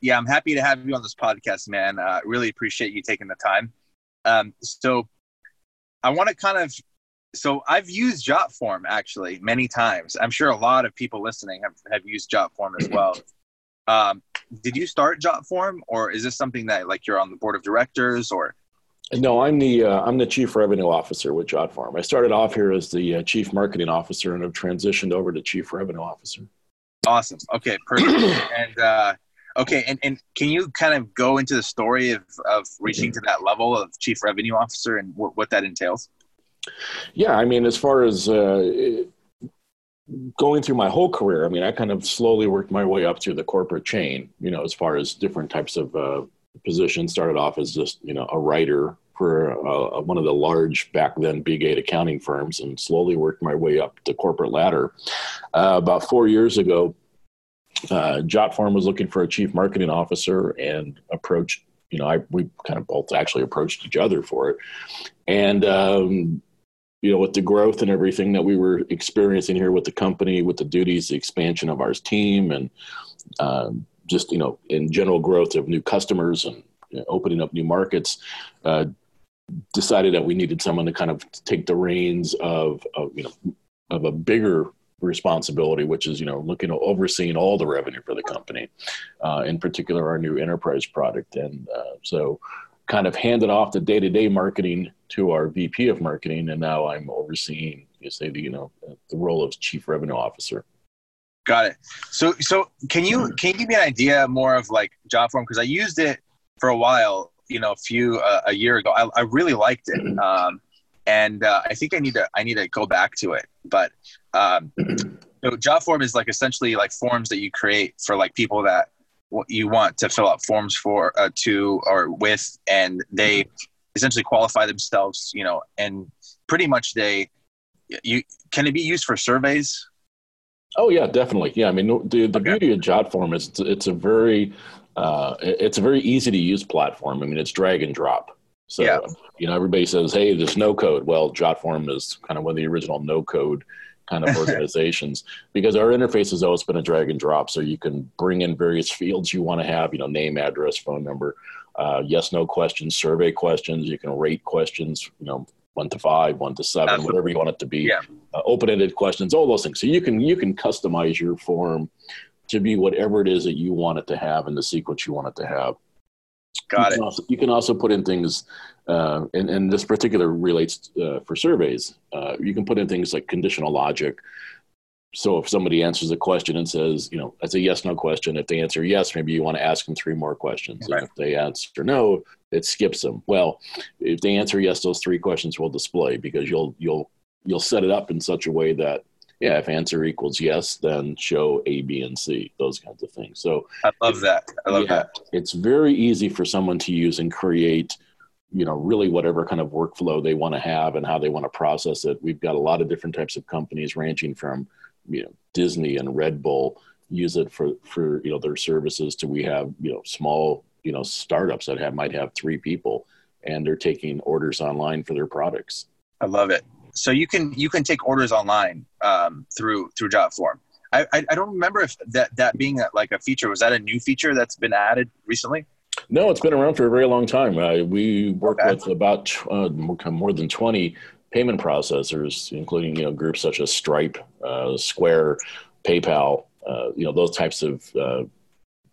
yeah, I'm happy to have you on this podcast, man. Uh, really appreciate you taking the time. Um, so I want to kind of, so I've used JotForm actually many times. I'm sure a lot of people listening have, have used JotForm as well. Um, did you start JotForm or is this something that like you're on the board of directors or? No, I'm the uh, I'm the chief revenue officer with JotForm. I started off here as the uh, chief marketing officer and have transitioned over to chief revenue officer. Awesome. Okay, perfect. and uh, okay, and, and can you kind of go into the story of, of reaching to that level of chief revenue officer and what, what that entails? Yeah, I mean, as far as uh, going through my whole career, I mean, I kind of slowly worked my way up through the corporate chain. You know, as far as different types of uh, positions. Started off as just you know a writer for uh, one of the large back then big eight accounting firms, and slowly worked my way up the corporate ladder. Uh, about four years ago, uh, JotForm was looking for a chief marketing officer and approached. You know, I we kind of both actually approached each other for it, and um, you know, with the growth and everything that we were experiencing here with the company, with the duties, the expansion of our team, and um, just you know, in general growth of new customers and you know, opening up new markets, uh, decided that we needed someone to kind of take the reins of, of you know of a bigger responsibility, which is you know looking at overseeing all the revenue for the company, uh, in particular our new enterprise product, and uh, so kind of handed off the day to day marketing to our VP of marketing, and now I'm overseeing you say the you know the role of chief revenue officer. Got it. So so can you can you give me an idea more of like JotForm because I used it for a while, you know, a few uh, a year ago. I, I really liked it. Um, and uh, I think I need to I need to go back to it. But um, so JotForm is like essentially like forms that you create for like people that you want to fill out forms for uh, to or with, and they essentially qualify themselves, you know, and pretty much they you can it be used for surveys? Oh yeah, definitely. Yeah, I mean the the okay. beauty of JotForm is it's, it's a very uh, it's a very easy to use platform. I mean it's drag and drop. So yeah. you know everybody says, hey, there's no code. Well, JotForm is kind of one of the original no code kind of organizations because our interface has always been a drag and drop. So you can bring in various fields you want to have, you know, name, address, phone number, uh, yes, no questions, survey questions. You can rate questions, you know, one to five, one to seven, Absolutely. whatever you want it to be. Yeah. Uh, open-ended questions, all those things. So you can you can customize your form to be whatever it is that you want it to have and the sequence you want it to have. Got you it. Also, you can also put in things, uh, and, and this particular relates uh, for surveys. Uh, you can put in things like conditional logic. So if somebody answers a question and says, you know, it's a yes no question. If they answer yes, maybe you want to ask them three more questions. Right. And if they answer no, it skips them. Well, if they answer yes, those three questions will display because you'll you'll you'll set it up in such a way that yeah, if answer equals yes, then show A, B, and C, those kinds of things. So I love that. I love yeah, that. It's very easy for someone to use and create, you know, really whatever kind of workflow they want to have and how they want to process it. We've got a lot of different types of companies ranging from, you know, Disney and Red Bull use it for, for, you know, their services to we have, you know, small, you know, startups that have, might have three people and they're taking orders online for their products. I love it so you can you can take orders online um, through through JotForm. I, I, I don't remember if that that being a, like a feature was that a new feature that's been added recently. No, it's been around for a very long time. Uh, we work okay. with about uh, more than twenty payment processors, including you know groups such as Stripe, uh, Square, PayPal. Uh, you know those types of uh,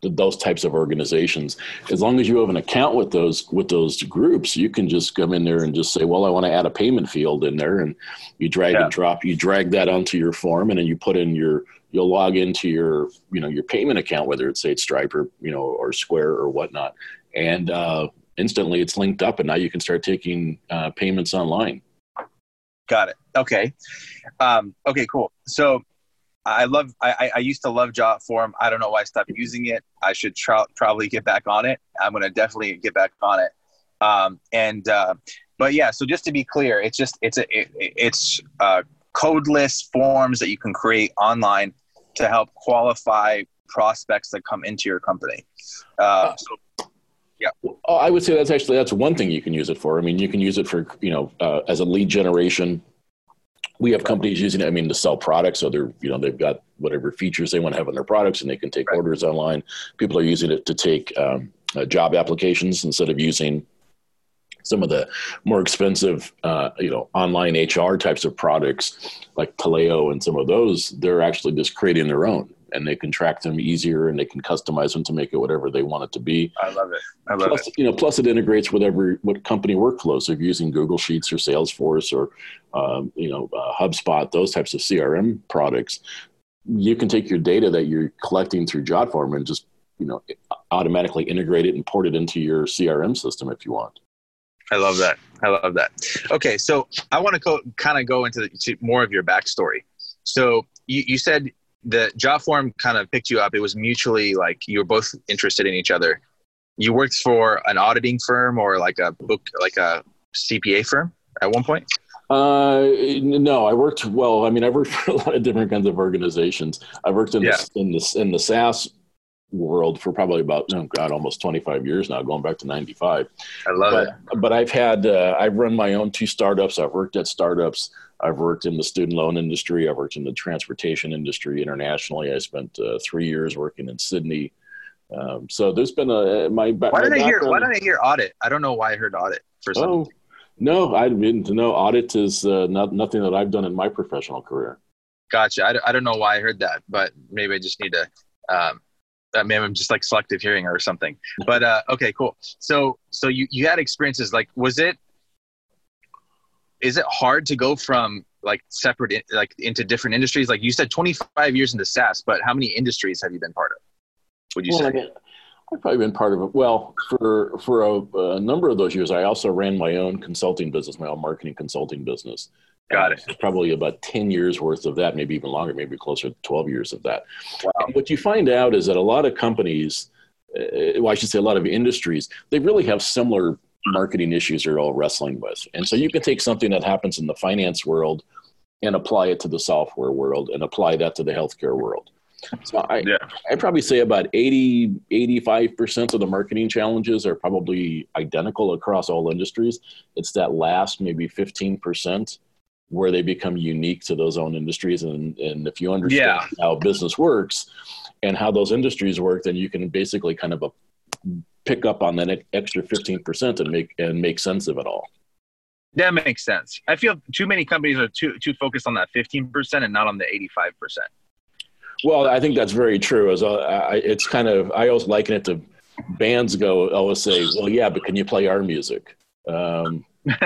those types of organizations as long as you have an account with those with those groups you can just come in there and just say well i want to add a payment field in there and you drag yeah. and drop you drag that onto your form and then you put in your you'll log into your you know your payment account whether it's say stripe or you know or square or whatnot and uh, instantly it's linked up and now you can start taking uh, payments online got it okay um, okay cool so I love. I, I used to love JotForm. I don't know why I stopped using it. I should probably get back on it. I'm gonna definitely get back on it. Um, and uh, but yeah, so just to be clear, it's just it's a it, it's uh, codeless forms that you can create online to help qualify prospects that come into your company. Uh, so, yeah, I would say that's actually that's one thing you can use it for. I mean, you can use it for you know uh, as a lead generation we have companies using it. I mean, to sell products, so they're you know they've got whatever features they want to have on their products, and they can take right. orders online. People are using it to take um, uh, job applications instead of using some of the more expensive, uh, you know, online HR types of products like Taleo and some of those. They're actually just creating their own and they can track them easier and they can customize them to make it whatever they want it to be. I love it. I love plus, it. You know, plus it integrates with every what company workflows. So if you're using Google Sheets or Salesforce or um, you know uh, HubSpot, those types of CRM products, you can take your data that you're collecting through JotForm and just you know automatically integrate it and port it into your CRM system if you want. I love that. I love that. Okay, so I want to go kind of go into the, more of your backstory. So you, you said the JotForm kind of picked you up. It was mutually like you were both interested in each other. You worked for an auditing firm or like a book, like a CPA firm at one point. Uh, no, I worked. Well, I mean, I worked for a lot of different kinds of organizations. I worked in yeah. the in the in the SaaS world for probably about oh god almost 25 years now going back to 95 i love but, it but i've had uh, i've run my own two startups i've worked at startups I've worked in the student loan industry. I've worked in the transportation industry internationally. I spent uh, three years working in Sydney. Um, so there's been a my. Why did I hear? Why did I hear audit? I don't know why I heard audit for some. Oh, no, I didn't know audit is uh, not nothing that I've done in my professional career. Gotcha. I, I don't know why I heard that, but maybe I just need to. Um, maybe I'm just like selective hearing or something. But uh, okay, cool. So so you you had experiences like was it is it hard to go from like separate like into different industries like you said 25 years into saas but how many industries have you been part of would you well, say I mean, i've probably been part of it well for for a, a, number of those years i also ran my own consulting business my own marketing consulting business got it probably about 10 years worth of that maybe even longer maybe closer to 12 years of that wow. what you find out is that a lot of companies uh, well i should say a lot of industries they really have similar marketing issues they're all wrestling with. And so you can take something that happens in the finance world and apply it to the software world and apply that to the healthcare world. So I, yeah. I'd probably say about 80, 85% of the marketing challenges are probably identical across all industries. It's that last maybe 15% where they become unique to those own industries. And, and if you understand yeah. how business works and how those industries work, then you can basically kind of pick up on that extra 15% and make and make sense of it all. That makes sense. I feel too many companies are too too focused on that 15% and not on the 85% well i think that's very true. As a, it's kind of i always liken it to bands go always say well yeah but can you play our music? Um,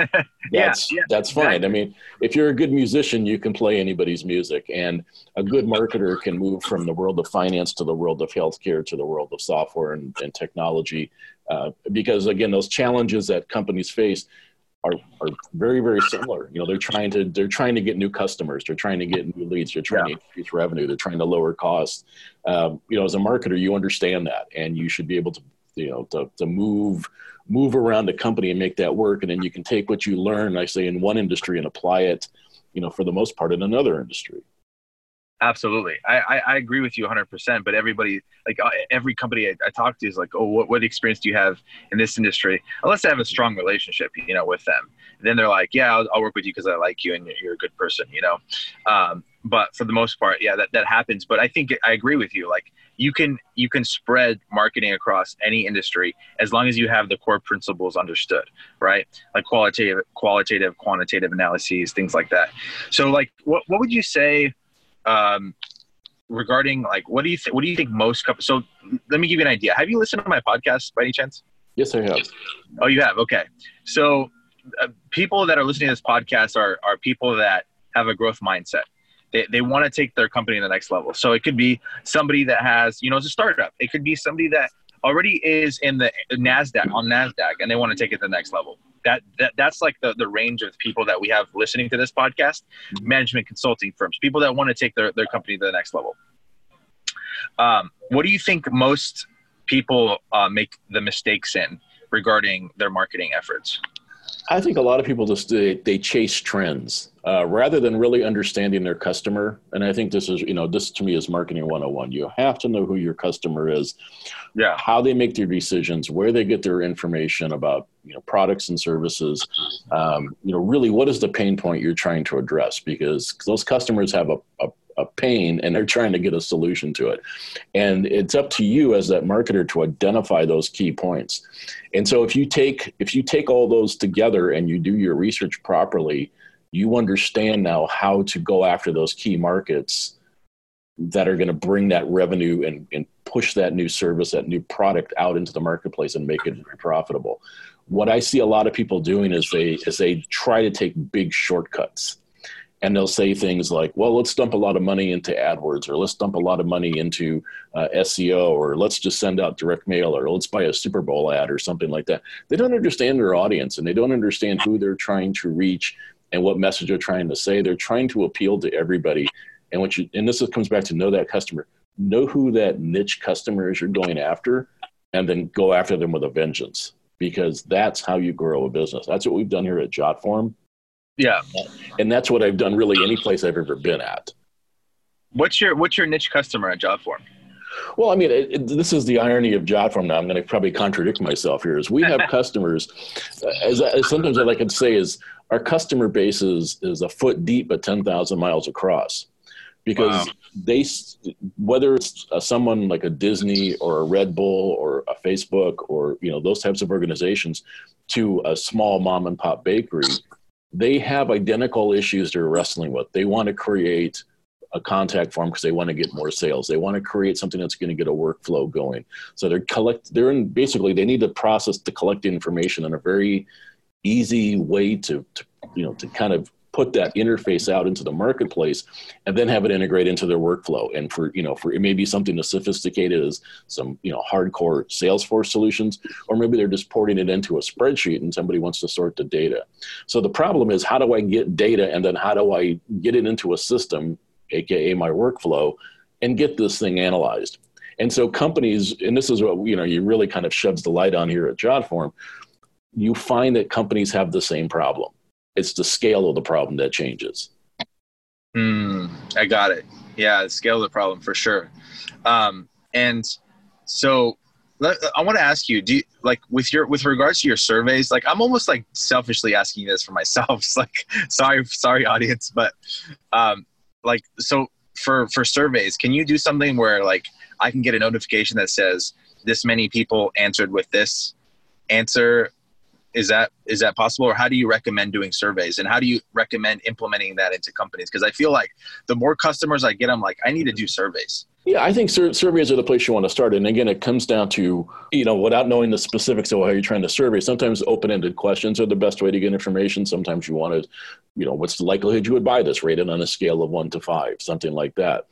that's yeah, yeah, that's fine. Exactly. I mean, if you're a good musician, you can play anybody's music, and a good marketer can move from the world of finance to the world of healthcare to the world of software and, and technology, uh, because again, those challenges that companies face are are very very similar. You know, they're trying to they're trying to get new customers, they're trying to get new leads, they're trying yeah. to increase revenue, they're trying to lower costs. Um, you know, as a marketer, you understand that, and you should be able to you know to to move move around the company and make that work. And then you can take what you learn i say in one industry and apply it you know for the most part in another industry. Absolutely. I i, I agree with you 100% but everybody like uh, every company I, I, talk to is like oh what, what experience do you have in this industry? Unless i have a strong relationship you know with them. Then they're like yeah i'll, I'll work with you because i like you and you're a good person you know? Um, but for the most part yeah that, that happens. But i think i agree with you. Like you can you can spread marketing across any industry as long as you have the core principles understood right? Like qualitative qualitative quantitative analyses things like that. So like what, what would you say um, regarding like what do you think what do you think most companies so let me give you an idea. Have you listened to my podcast by any chance? Yes i have. Oh you have? Okay. So uh, people that are listening to this podcast are are people that have a growth mindset they, they want to take their company to the next level. So it could be somebody that has, you know, it's a startup. It could be somebody that already is in the NASDAQ on NASDAQ and they want to take it to the next level. That, that that's like the, the range of people that we have listening to this podcast, mm-hmm. management consulting firms, people that want to take their, their company to the next level. Um, what do you think most people uh, make the mistakes in regarding their marketing efforts? I think a lot of people just they, they chase trends uh, rather than really understanding their customer. And I think this is you know this to me is marketing 101. You have to know who your customer is, yeah, how they make their decisions, where they get their information about you know products and services um, you know really what is the pain point you're trying to address because those customers have a, a, a pain and they're trying to get a solution to it and it's up to you as that marketer to identify those key points and so if you take if you take all those together and you do your research properly you understand now how to go after those key markets that are going to bring that revenue and, and push that new service, that new product out into the marketplace and make it profitable. What I see a lot of people doing is they is they try to take big shortcuts. And they'll say things like, well, let's dump a lot of money into AdWords, or let's dump a lot of money into uh, SEO, or let's just send out direct mail, or let's buy a Super Bowl ad, or something like that. They don't understand their audience and they don't understand who they're trying to reach and what message they're trying to say. They're trying to appeal to everybody and what you and this comes back to know that customer, know who that niche customer is you're going after, and then go after them with a vengeance because that's how you grow a business. That's what we've done here at Jotform. Yeah, and that's what I've done really any place I've ever been at. What's your what's your niche customer at Jotform? Well, I mean, it, it, this is the irony of Jotform. Now, I'm going to probably contradict myself here. Is we have customers, as, as sometimes I can say, is our customer base is is a foot deep but ten thousand miles across because wow. they whether it's uh, someone like a disney or a red bull or a facebook or you know those types of organizations to a small mom and pop bakery they have identical issues they're wrestling with. They want to create a contact form because they want to get more sales. They want to create something that's going to get a workflow going. So they're collect they're in basically they need to process to collect information in a very easy way to, to you know to kind of put that interface out into the marketplace and then have it integrate into their workflow. And for you know for it may be something as sophisticated as some you know hardcore salesforce solutions or maybe they're just porting it into a spreadsheet and somebody wants to sort the data. So the problem is how do i get data and then how do i get it into a system aka my workflow and get this thing analyzed? And so companies and this is what you know you really kind of sheds the light on here at jotform you find that companies have the same problem it's the scale of the problem that changes. Mm, I got it. Yeah, the scale of the problem for sure. Um, and so I want to ask you, do you, like with your with regards to your surveys, like I'm almost like selfishly asking this for myself. It's like sorry, sorry audience, but um, like so for for surveys, can you do something where like I can get a notification that says this many people answered with this answer is that is that possible? Or how do you recommend doing surveys? And how do you recommend implementing that into companies? Because i feel like the more customers i get i'm like i need to do surveys. Yeah i think sur- surveys are the place you want to start. And again it comes down to you know without knowing the specifics of how you're trying to survey sometimes open-ended questions are the best way to get information. Sometimes you want to you know what's the likelihood you would buy this rated on a scale of one to five something like that.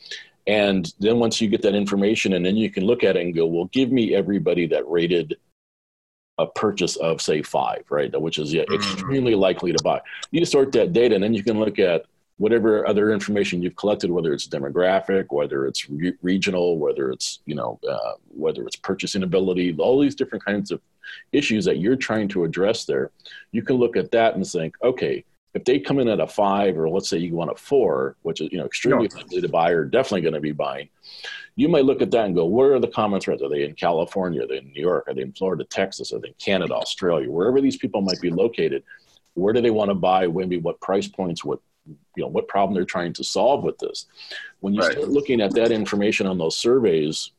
And then once you get that information and then you can look at it and go well give me everybody that rated a purchase of say five, right? Which is yeah, mm-hmm. extremely likely to buy. You sort that data, and then you can look at whatever other information you've collected, whether it's demographic, whether it's re- regional, whether it's you know uh, whether it's purchasing ability, all these different kinds of issues that you're trying to address there. You can look at that and think, okay, if they come in at a five, or let's say you want a four, which is you know extremely no. likely to buy or definitely going to be buying, you might look at that and go, where are the common threads? Are they in California? Are they in New York? Are they in Florida, Texas? Are they in Canada, Australia? Wherever these people might be located, where do they want to buy? When Maybe what price points? What you know? What problem they're trying to solve with this? When you right. start looking at that information on those surveys,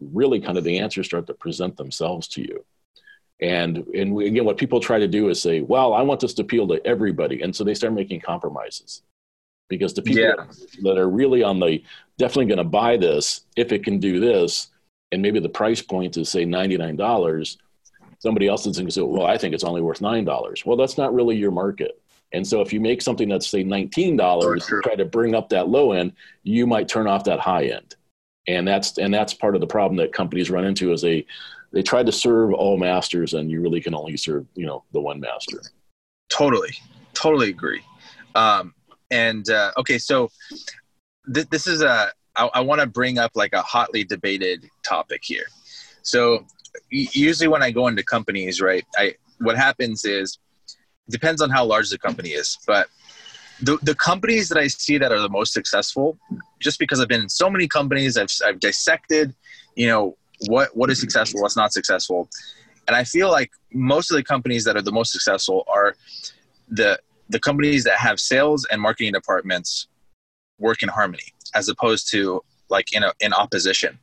really kind of the answers start to present themselves to you. And and we, again, what people try to do is say, "Well, I want this to appeal to everybody," and so they start making compromises because the people yeah. that are really on the definitely going to buy this if it can do this, and maybe the price point is say ninety nine dollars. Somebody else is going to say, "Well, I think it's only worth nine dollars." Well, that's not really your market. And so, if you make something that's say nineteen dollars, try to bring up that low end, you might turn off that high end, and that's and that's part of the problem that companies run into is they they tried to serve all masters and you really can only serve you know the one master. Totally. Totally agree. Um, and uh, okay so th- this is a I, I want to bring up like a hotly debated topic here. So usually when i go into companies right i what happens is depends on how large the company is but the, the companies that i see that are the most successful just because i've been in so many companies i've, I've dissected you know what what is successful what's not successful. And I feel like most of the companies that are the most successful are the the companies that have sales and marketing departments work in harmony as opposed to like in a, in opposition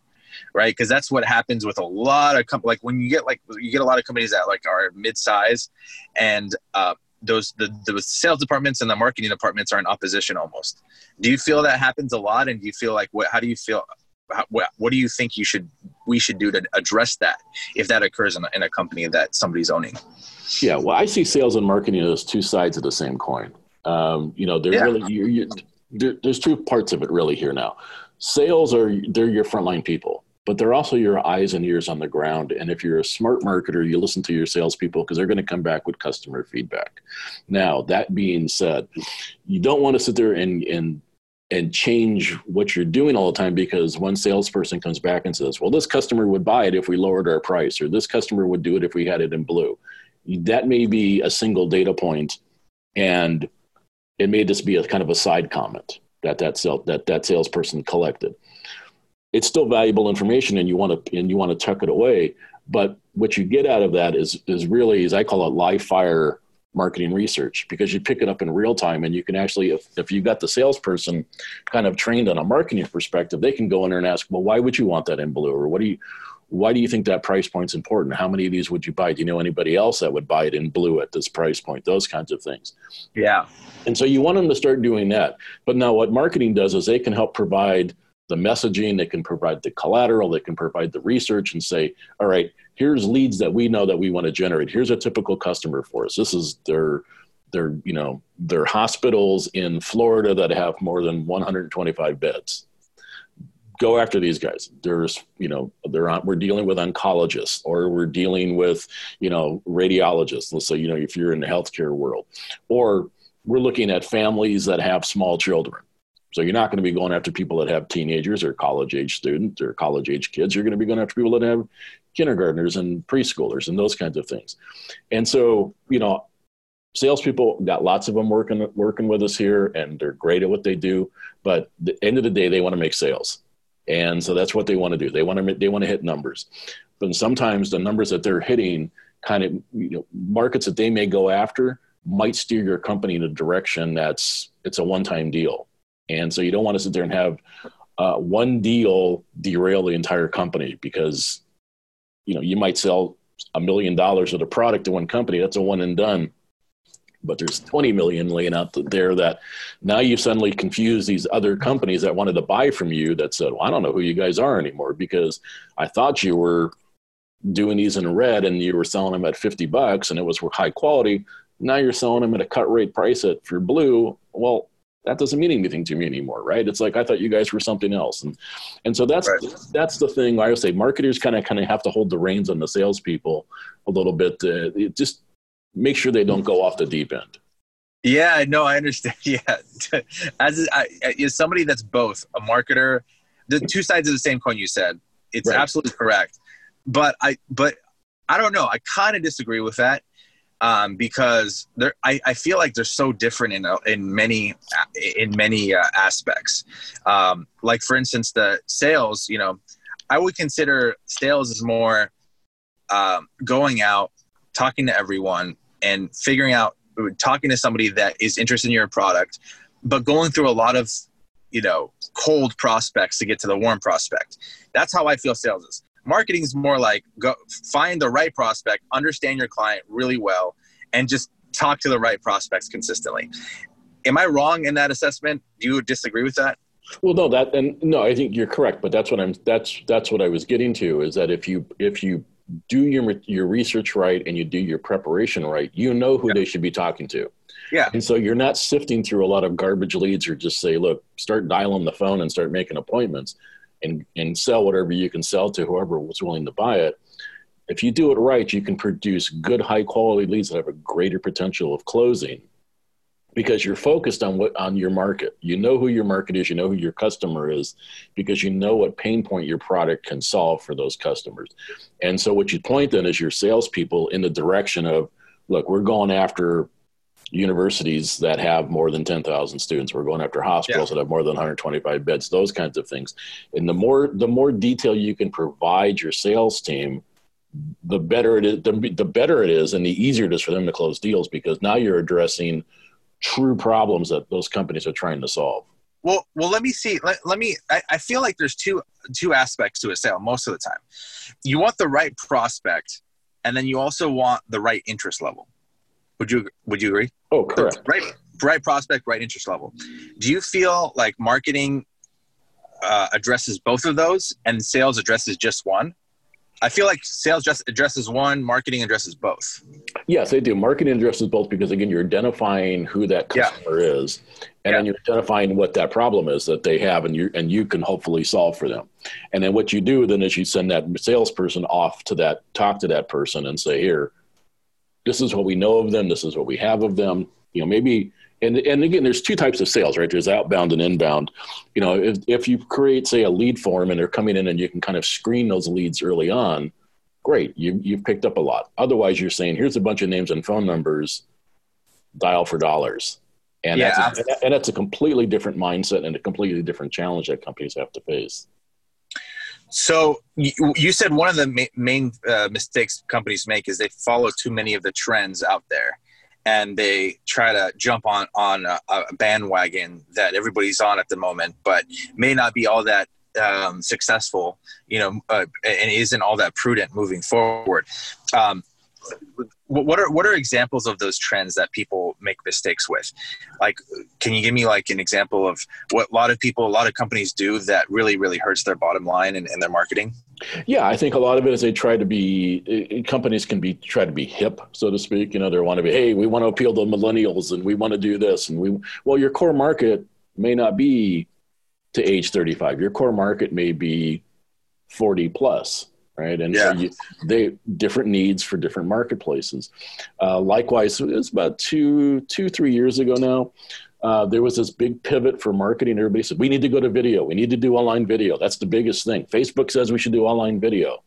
right? Because that's what happens with a lot of companies like when you get like you get a lot of companies that like are mid-size and uh, those the, the sales departments and the marketing departments are in opposition almost. Do you feel that happens a lot? And do you feel like what how do you feel what, what do you think you should we should do to address that if that occurs in a, in a company that somebody's owning yeah well i see sales and marketing as two sides of the same coin um, you know they're yeah. really you, you, there, there's two parts of it really here now sales are they're your frontline people but they're also your eyes and ears on the ground. And if you're a smart marketer, you listen to your salespeople because they're going to come back with customer feedback. Now, that being said, you don't want to sit there and, and and change what you're doing all the time because one salesperson comes back and says, well, this customer would buy it if we lowered our price, or this customer would do it if we had it in blue. That may be a single data point, and it may just be a kind of a side comment that that, that, that salesperson collected it's still valuable information and you want to and you want to tuck it away but what you get out of that is is really as i call it live fire marketing research because you pick it up in real time and you can actually if, if you've got the salesperson kind of trained on a marketing perspective they can go in there and ask well why would you want that in blue? Or what do you why do you think that price point's important? How many of these would you buy? Do you know anybody else that would buy it in blue at this price point? Those kinds of things. Yeah. And so you want them to start doing that. But now what marketing does is they can help provide the messaging, they can provide the collateral, they can provide the research and say, all right, here's leads that we know that we want to generate. Here's a typical customer for us. This is their their you know their hospitals in Florida that have more than 125 beds. Go after these guys. There's you know they're on, we're dealing with oncologists or we're dealing with you know radiologists. Let's say you know if you're in the healthcare world, or we're looking at families that have small children so you're not going to be going after people that have teenagers or college age students or college age kids. You're going to be going after people that have kindergartners and preschoolers and those kinds of things. And so, you know, salespeople got lots of them working working with us here, and they're great at what they do. But the end of the day, they want to make sales, and so that's what they want to do. They want to they want to hit numbers, but sometimes the numbers that they're hitting, kind of you know, markets that they may go after, might steer your company in a direction that's it's a one time deal and so you don't want to sit there and have uh, one deal derail the entire company because, you know, you might sell a million dollars of a product to one company. That's a one and done. But there's 20 million laying out there that now you suddenly confuse these other companies that wanted to buy from you that said, well, I don't know who you guys are anymore because I thought you were doing these in red and you were selling them at 50 bucks and it was high quality. Now you're selling them at a cut rate price at for blue. Well, that doesn't mean anything to me anymore right? It's like i thought you guys were something else. And and so that's right. that's the thing i would say marketers kind of kind of have to hold the reins on the salespeople a little bit to just make sure they don't go off the deep end. Yeah no i understand yeah. As I, as somebody that's both a marketer the two sides of the same coin you said. It's right. absolutely correct. But i but i don't know i kind of disagree with that um, because they're, I, I feel like they're so different in, uh, in many in many uh, aspects. Um, like for instance, the sales. You know, I would consider sales as more um, going out, talking to everyone, and figuring out talking to somebody that is interested in your product, but going through a lot of you know cold prospects to get to the warm prospect. That's how I feel sales is marketing is more like go find the right prospect understand your client really well and just talk to the right prospects consistently. Am i wrong in that assessment? Do you disagree with that? Well no that and no i think you're correct but that's what i'm that's that's what i was getting to is that if you if you do your your research right and you do your preparation right you know who yeah. they should be talking to. Yeah. And so you're not sifting through a lot of garbage leads or just say look start dialing the phone and start making appointments and, and sell whatever you can sell to whoever was willing to buy it. If you do it right, you can produce good, high quality leads that have a greater potential of closing because you're focused on what on your market. You know who your market is, you know who your customer is, because you know what pain point your product can solve for those customers. And so what you point then is your salespeople in the direction of, look, we're going after universities that have more than 10,000 students. We're going after hospitals yeah. that have more than 125 beds, those kinds of things. And the more, the more detail you can provide your sales team, the better it is, the, the better it is, and the easier it is for them to close deals because now you're addressing true problems that those companies are trying to solve. Well, well, let me see. Let, let me. I, I feel like there's two two aspects to a sale most of the time. You want the right prospect, and then you also want the right interest level. Would you Would you agree? Oh, correct. right, right prospect, right interest level. Do you feel like marketing uh, addresses both of those, and sales addresses just one? I feel like sales just addresses one, marketing addresses both. Yes, they do. Marketing addresses both because again, you're identifying who that customer yeah. is, and yeah. then you're identifying what that problem is that they have, and you and you can hopefully solve for them. And then what you do then is you send that salesperson off to that talk to that person and say, here, this is what we know of them. This is what we have of them. You know, maybe and and again, there's two types of sales, right? There's outbound and inbound. You know, if if you create say a lead form and they're coming in and you can kind of screen those leads early on, great, you you've picked up a lot. Otherwise, you're saying here's a bunch of names and phone numbers, dial for dollars, and yeah. that's a, and that's a completely different mindset and a completely different challenge that companies have to face. So you, said one of the main uh, mistakes companies make is they follow too many of the trends out there and they try to jump on on a, a bandwagon that everybody's on at the moment, but may not be all that um, successful, you know, uh, and isn't all that prudent moving forward. Um, what are what are examples of those trends that people make mistakes with? Like can you give me like an example of what a lot of people a lot of companies do that really really hurts their bottom line and, and their marketing? Yeah i think a lot of it is they try to be companies can be try to be hip so to speak. You know they want to be hey we want to appeal to millennials and we want to do this and we well your core market may not be to age 35 your core market may be 40 plus right? And yeah. so you, they different needs for different marketplaces. Uh, likewise, it was about two, two, three years ago now. Uh, there was this big pivot for marketing. Everybody said we need to go to video. We need to do online video. That's the biggest thing. Facebook says we should do online video.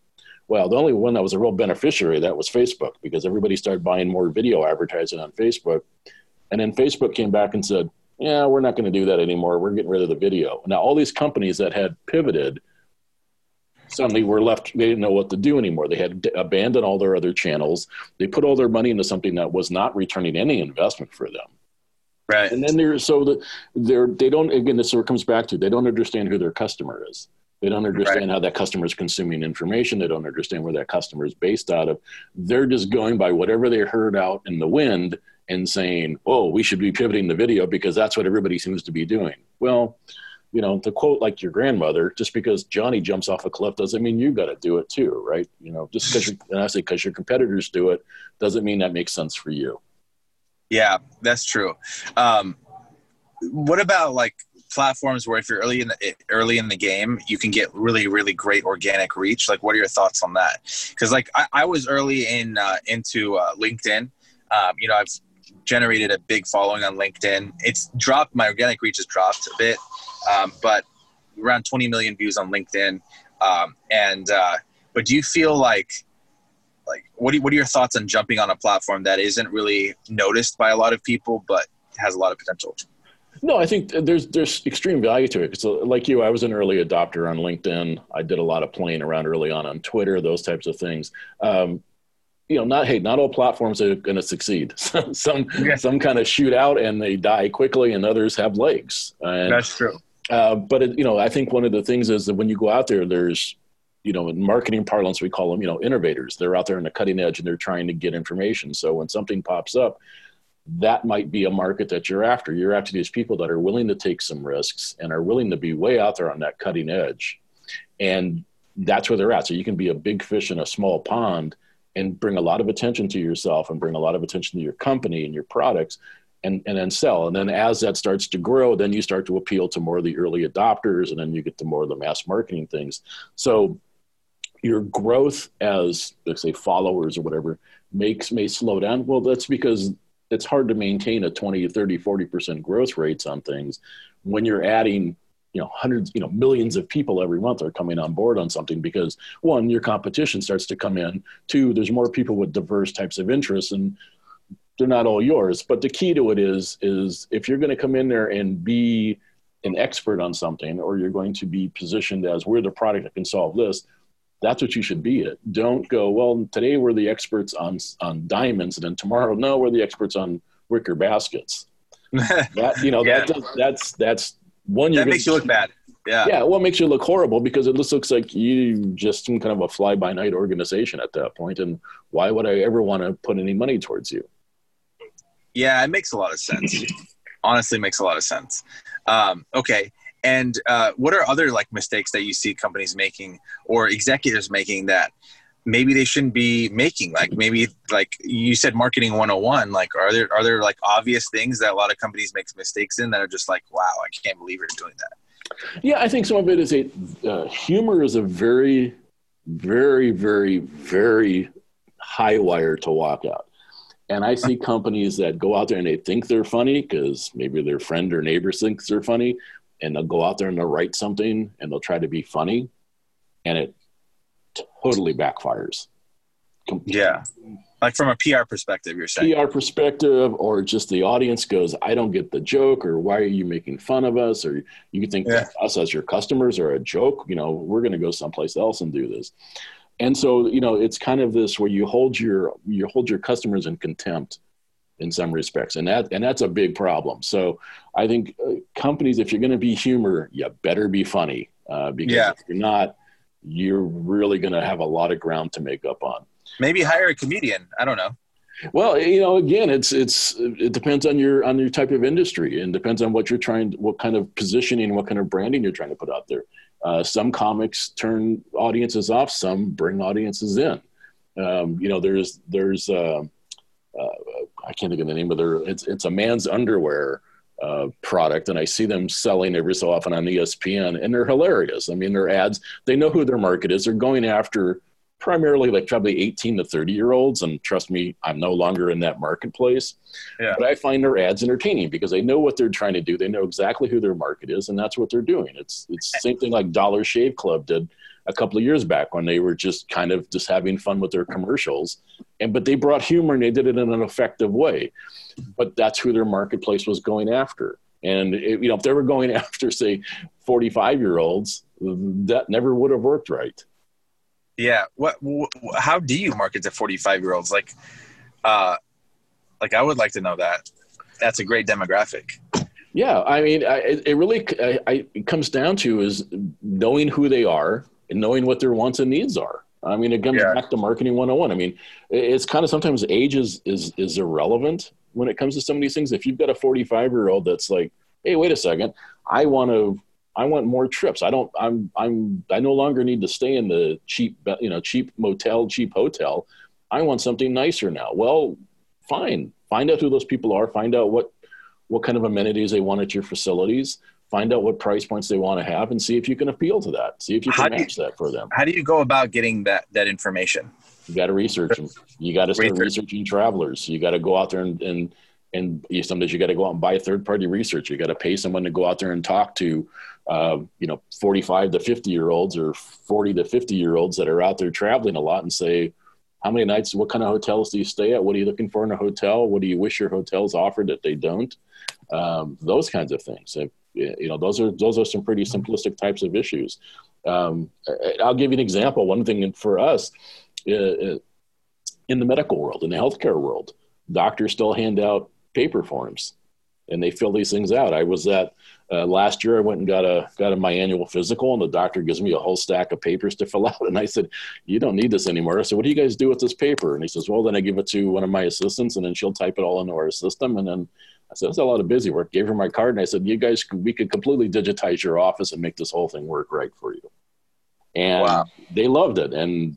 Well, the only one that was a real beneficiary that was Facebook because everybody started buying more video advertising on Facebook. And then Facebook came back and said, yeah, we're not going to do that anymore. We're getting rid of the video. Now, all these companies that had pivoted – suddenly were left they didn't know what to do anymore. They had abandoned all their other channels. They put all their money into something that was not returning any investment for them. Right. And then they're so that they're they don't again this sort of comes back to they don't understand who their customer is. They don't understand right. how that customer is consuming information. They don't understand where that customer is based out of. They're just going by whatever they heard out in the wind and saying oh we should be pivoting the video because that's what everybody seems to be doing. Well you know, to quote like your grandmother, just because Johnny jumps off a cliff doesn't mean you got to do it too, right? You know, just because and I say because your competitors do it doesn't mean that makes sense for you. Yeah, that's true. Um, what about like platforms where if you're early in the early in the game, you can get really really great organic reach? Like, what are your thoughts on that? Because like I, I, was early in uh, into uh, LinkedIn. Um, you know, I've generated a big following on LinkedIn. It's dropped. My organic reach has dropped a bit um, but around 20 million views on LinkedIn. Um, and uh, but do you feel like like what what are your thoughts on jumping on a platform that isn't really noticed by a lot of people but has a lot of potential? No, I think there's there's extreme value to it. So, like you, I was an early adopter on LinkedIn. I did a lot of playing around early on on Twitter, those types of things. Um, you know, not hey, not all platforms are going to succeed. some yeah. some kind of shoot out and they die quickly, and others have legs. And, That's true. Uh, but it, you know, I think one of the things is that when you go out there, there's you know, in marketing parlance, we call them, you know, innovators. They're out there on the cutting edge and they're trying to get information. So when something pops up, that might be a market that you're after. You're after these people that are willing to take some risks and are willing to be way out there on that cutting edge. And that's where they're at. So you can be a big fish in a small pond and bring a lot of attention to yourself and bring a lot of attention to your company and your products and, and then sell. And then as that starts to grow, then you start to appeal to more of the early adopters, and then you get to more of the mass marketing things. So your growth as let's say followers or whatever makes may slow down. Well, that's because it's hard to maintain a 20, 30, 40% growth rates on things when you're adding you know hundreds you know millions of people every month are coming on board on something because one your competition starts to come in two there's more people with diverse types of interests and they're not all yours. But the key to it is is if you're going to come in there and be an expert on something, or you're going to be positioned as we're the product that can solve this, That's what you should be at. Don't go, well, today we're the experts on, on diamonds, and then tomorrow, no, we're the experts on wicker baskets. that, you know, yeah. that does, that's, that's one. That makes gonna, you look bad. Yeah. Yeah. Well, it makes you look horrible because it just looks like you just some kind of a fly by night organization at that point. And why would I ever want to put any money towards you? Yeah, it makes a lot of sense. Honestly, makes a lot of sense. Um, okay. And uh, what are other like mistakes that you see companies making or executives making that maybe they shouldn't be making? Like maybe like you said, marketing 101. Like, are there are there like obvious things that a lot of companies make mistakes in that are just like, wow, I can't believe you're doing that. Yeah, I think some of it is a uh, humor is a very, very, very, very high wire to walk out. And I see companies that go out there and they think they're funny because maybe their friend or neighbor thinks they're funny, and they'll go out there and they'll write something and they'll try to be funny, and it totally backfires. Yeah like from a PR perspective, you're saying PR perspective, or just the audience goes, I don't get the joke, or why are you making fun of us, or you think yeah. us as your customers are a joke. You know, we're going to go someplace else and do this. And so, you know, it's kind of this where you hold your you hold your customers in contempt in some respects, and that and that's a big problem. So, I think uh, companies, if you're going to be humor, you better be funny, uh, because yeah. if you're not, you're really going to have a lot of ground to make up on. Maybe hire a comedian. I don't know. Well, you know, again, it's it's it depends on your on your type of industry and depends on what you're trying, what kind of positioning, what kind of branding you're trying to put out there. Uh, some comics turn audiences off, some bring audiences in. Um, you know, there's there's uh, uh, I can't think of the name of their. It's it's a man's underwear uh, product, and I see them selling every so often on ESPN, and they're hilarious. I mean, their ads, they know who their market is. They're going after primarily like probably 18 to 30 year olds. And trust me, I'm no longer in that marketplace. Yeah. But I find their ads entertaining because they know what they're trying to do. They know exactly who their market is, and that's what they're doing. It's it's the same thing like Dollar Shave Club did a couple of years back when they were just kind of just having fun with their commercials. And but they brought humor and they did it in an effective way. But that's who their marketplace was going after. And it, you know, if they were going after, say, 45 year olds, that never would have worked right. Yeah. What? Wh- how do you market to forty-five year olds? Like, uh, like I would like to know that. That's a great demographic. Yeah, I mean, I, it really I, I, it comes down to is knowing who they are and knowing what their wants and needs are. I mean, it comes yeah. back to marketing 101. I mean, it's kind of sometimes age is, is, is irrelevant when it comes to some of these things. If you've got a 45 year old that's like, Hey, wait a second. I want to I want more trips. I don't. I'm. I'm. I no longer need to stay in the cheap, you know, cheap motel, cheap hotel. I want something nicer now. Well, fine. Find out who those people are. Find out what what kind of amenities they want at your facilities. Find out what price points they want to have, and see if you can appeal to that. See if you can match you, that for them. How do you go about getting that that information? You got to research them. You got to start research. researching travelers. You got to go out there and and and you, sometimes you got to go out and buy third party research. You got to pay someone to go out there and talk to uh, you know, 45 to 50 year olds or 40 to 50 year olds that are out there traveling a lot and say, how many nights, what kind of hotels do you stay at? What are you looking for in a hotel? What do you wish your hotels offered that they don't? Um, those kinds of things. You know, those are, those are some pretty simplistic types of issues. Um, I'll give you an example. One thing for us uh, uh, in the medical world, in the healthcare world, doctors still hand out paper forms and they fill these things out. I was at uh, last year, I went and got a got a, my annual physical, and the doctor gives me a whole stack of papers to fill out. And I said, "You don't need this anymore." I said, "What do you guys do with this paper?" And he says, "Well, then I give it to one of my assistants, and then she'll type it all into our system." And then said, "That's a lot of busy work." Gave her my card, and I said, "You guys, we could completely digitize your office and make this whole thing work right for you." And wow. they loved it, and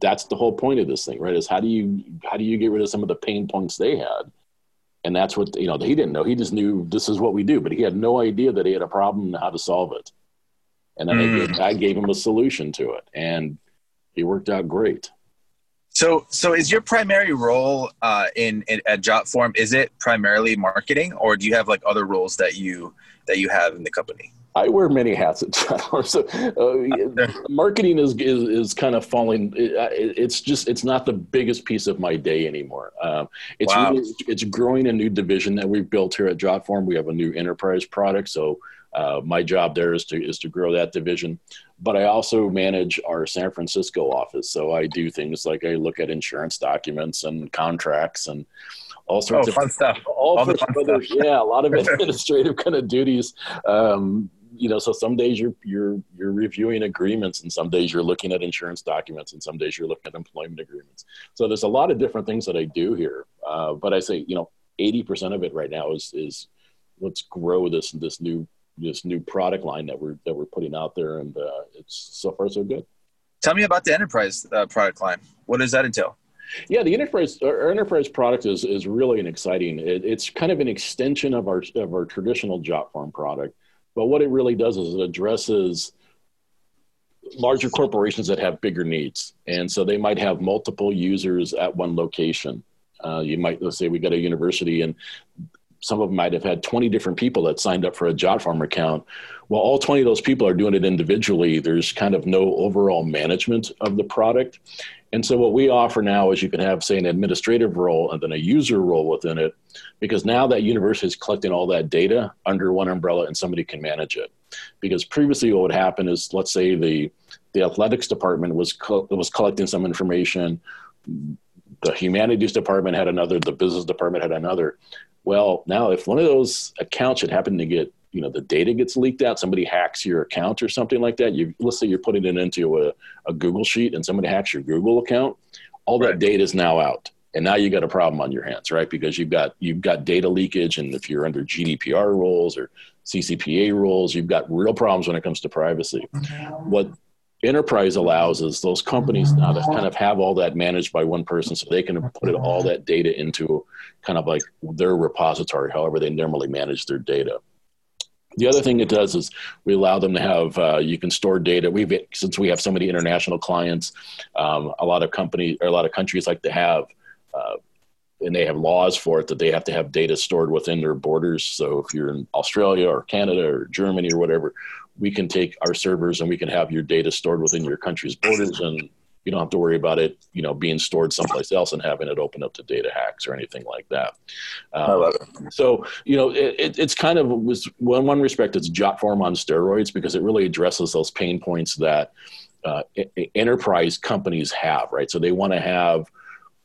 that's the whole point of this thing, right? Is how do you how do you get rid of some of the pain points they had? and that's what you know he didn't know he just knew this is what we do but he had no idea that he had a problem and how to solve it and then mm. I, gave, I gave him a solution to it and he worked out great so so is your primary role uh, in, in at jotform is it primarily marketing or do you have like other roles that you that you have in the company I wear many hats at Jotform. So uh, marketing is, is, is kind of falling. It, it's just it's not the biggest piece of my day anymore. Um, it's wow. really, it's growing a new division that we've built here at Jotform. We have a new enterprise product, so Uh, my job there is to is to grow that division, but I also manage our San Francisco office. So I do things like I look at insurance documents and contracts and all sorts oh, of fun stuff. All, all of other, yeah, a lot of administrative kind of duties. Um, you know, so some days you're you're you're reviewing agreements, and some days you're looking at insurance documents, and some days you're looking at employment agreements. So there's a lot of different things that I do here. Uh, but I say, you know, 80% of it right now is is let's grow this this new this new product line that we're that we're putting out there, and uh, it's so far so good. Tell me about the enterprise uh, product line. What does that entail? Yeah, the enterprise our enterprise product is is really an exciting. It, it's kind of an extension of our of our traditional JotForm product, but what it really does is it addresses larger corporations that have bigger needs, and so they might have multiple users at one location. Uh, you might let's say we got a university and some of them might have had 20 different people that signed up for a JotForm account. Well, all 20 of those people are doing it individually. There's kind of no overall management of the product. And so what we offer now is you can have, say, an administrative role and then a user role within it, because now that university is collecting all that data under one umbrella and somebody can manage it. Because previously what would happen is, let's say the, the athletics department was, co- was collecting some information, the humanities department had another, the business department had another. Well, now if one of those accounts should happen to get, you know, the data gets leaked out, somebody hacks your account or something like that. You let's say you're putting it into a, a Google sheet and somebody hacks your Google account, all that right. data is now out. And now you got a problem on your hands, right? Because you've got you've got data leakage, and if you're under GDPR rules or CCPA rules, you've got real problems when it comes to privacy. Mm-hmm. What enterprise allows is those companies now to kind of have all that managed by one person so they can put all that data into kind of like their repository however they normally manage their data. The other thing it does is we allow them to have uh, you can store data. We've since we have so many international clients um, a lot of companies or a lot of countries like to have uh, and they have laws for it that they have to have data stored within their borders. So if you're in australia or canada or germany or whatever we can take our servers and we can have your data stored within your country's borders and you don't have to worry about it, you know, being stored someplace else and having it open up to data hacks or anything like that. Um, I love it. So, you know, it, it, it's kind of was well, in one respect, it's JotForm on steroids because it really addresses those pain points that uh, enterprise companies have, right? So they want to have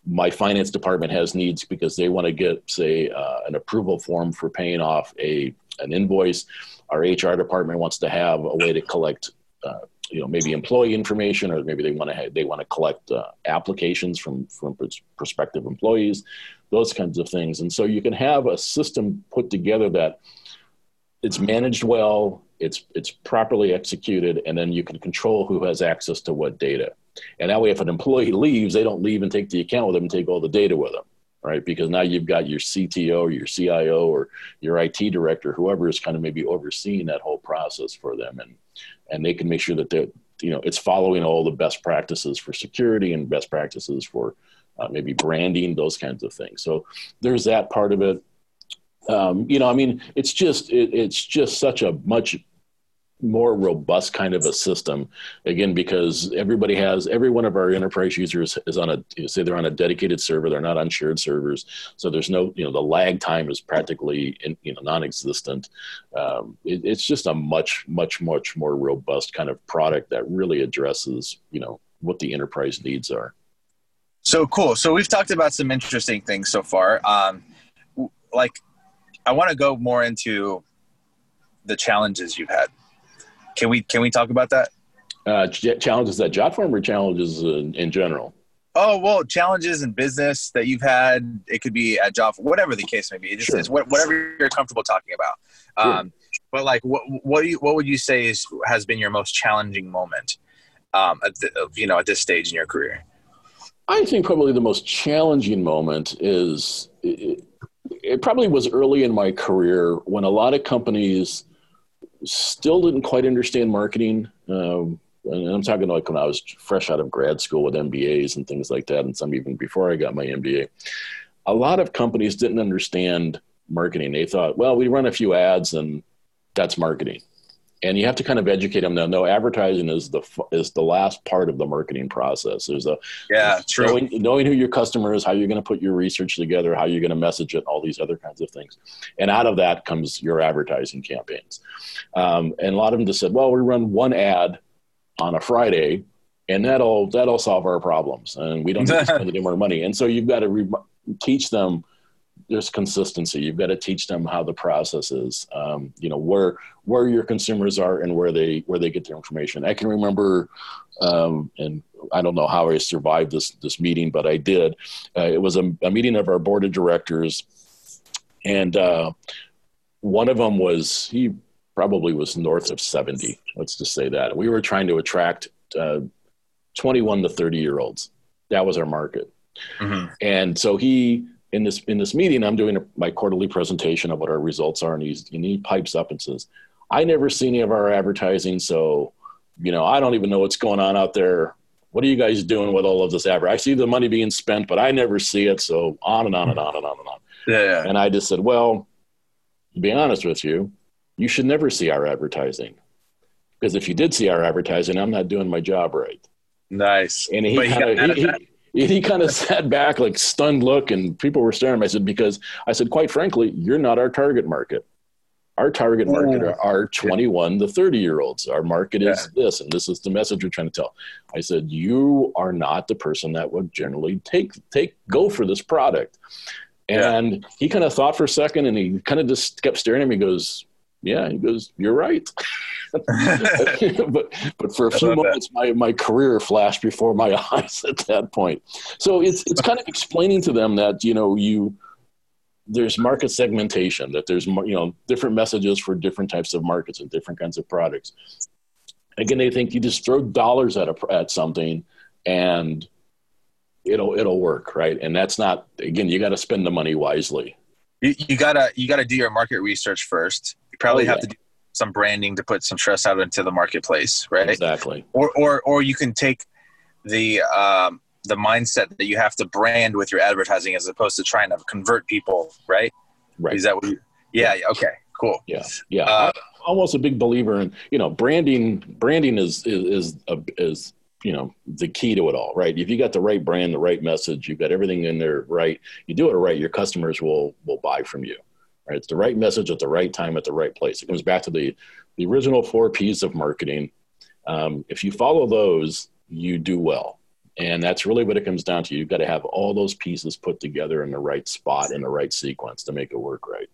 my finance department has needs because they want to get, say, uh, an approval form for paying off a an invoice our HR department wants to have a way to collect, uh, you know, maybe employee information, or maybe they want to they want to collect uh, applications from from prospective employees, those kinds of things. And so you can have a system put together that it's managed well, it's it's properly executed, and then you can control who has access to what data. And that way, if an employee leaves, they don't leave and take the account with them and take all the data with them right? Because now you've got your CTO or your CIO or your IT director, whoever is kind of maybe overseeing that whole process for them, and and they can make sure that they're you know it's following all the best practices for security and best practices for uh, maybe branding, those kinds of things. So there's that part of it. Um, you know, I mean, it's just it, it's just such a much more robust kind of a system again because everybody has every one of our enterprise users is on a say they're on a dedicated server they're not on shared servers so there's no you know the lag time is practically in, you know non-existent. Um, it, it's just a much much much more robust kind of product that really addresses you know what the enterprise needs are. So cool. So we've talked about some interesting things so far. Um, like i want to go more into the challenges you've had can we can we talk about that? Uh, challenges that JotForm or challenges in, in, general? Oh well, challenges in business that you've had. It could be at job, whatever the case may be. It just sure. is whatever you're comfortable talking about. Sure. Um, but like, what what do you, what would you say is has been your most challenging moment? Um, at the, you know, at this stage in your career. I think probably the most challenging moment is it, it probably was early in my career when a lot of companies still didn't quite understand marketing. Um, and I'm talking like when I was fresh out of grad school with MBAs and things like that, and some even before I got my MBA. A lot of companies didn't understand marketing. They thought, well, we run a few ads and that's marketing. And you have to kind of educate them. Now, no, advertising is the is the last part of the marketing process. There's a yeah, true. Knowing, knowing who your customer is, how you're going to put your research together, how you're going to message it, all these other kinds of things, and out of that comes your advertising campaigns. Um, and a lot of them just said, "Well, we run one ad on a Friday." And that'll that'll solve our problems, and we don't need to spend any more money. And so you've got to re- teach them there's consistency. You've got to teach them how the process is. Um, you know where where your consumers are and where they where they get their information. I can remember, um, and I don't know how I survived this this meeting, but I did. Uh, it was a, a, meeting of our board of directors, and uh, one of them was he probably was north of seventy. Let's just say that we were trying to attract uh, twenty one to thirty year olds. That was our market, mm-hmm. and so he in this in this meeting, I'm doing a, my quarterly presentation of what our results are, and, he's, and he pipes up and says, "I never see any of our advertising, so you know I don't even know what's going on out there. What are you guys doing with all of this advertising? I see the money being spent, but I never see it. So on and on and on and on and on." Yeah. And I just said, "Well, to be honest with you, you should never see our advertising, because if you did see our advertising, I'm not doing my job right." Nice. And he kind of he kind of sat back like stunned look and people were staring at him. I said, because I said, quite frankly, you're not our target market. Our target market are, are 21 to 30 year olds. Our market is yeah. this, and this is the message we're trying to tell. I said, you are not the person that would generally take, take, go for this product. And yeah. he kind of thought for a second and he kind of just kept staring at me. He goes, yeah, he goes, you're right. but but for a few moments, my, my career flashed before my eyes at that point. So it's it's kind of explaining to them that you know you there's market segmentation that there's you know different messages for different types of markets and different kinds of products. Again, they think you just throw dollars at a, at something and it'll it'll work, right? And that's not again. You got to spend the money wisely. You, you gotta you gotta do your market research first. You probably oh, have to do some branding to put some stress out into the marketplace, right? Exactly. Or or or you can take the um, the mindset that you have to brand with your advertising as opposed to trying to convert people, right? Right. Is that what? You, yeah. Okay. Cool. Yeah. Yeah. Uh, almost a big believer in you know branding. Branding is is is, a, is you know the key to it all right if you got the right brand the right message you've got everything in there right you do it right your customers will will buy from you right? It's the right message at the right time at the right place. It comes back to the, the original four P's of marketing. Um, if you follow those, you do well. And that's really what it comes down to. You've got to have all those pieces put together in the right spot in the right sequence to make it work right.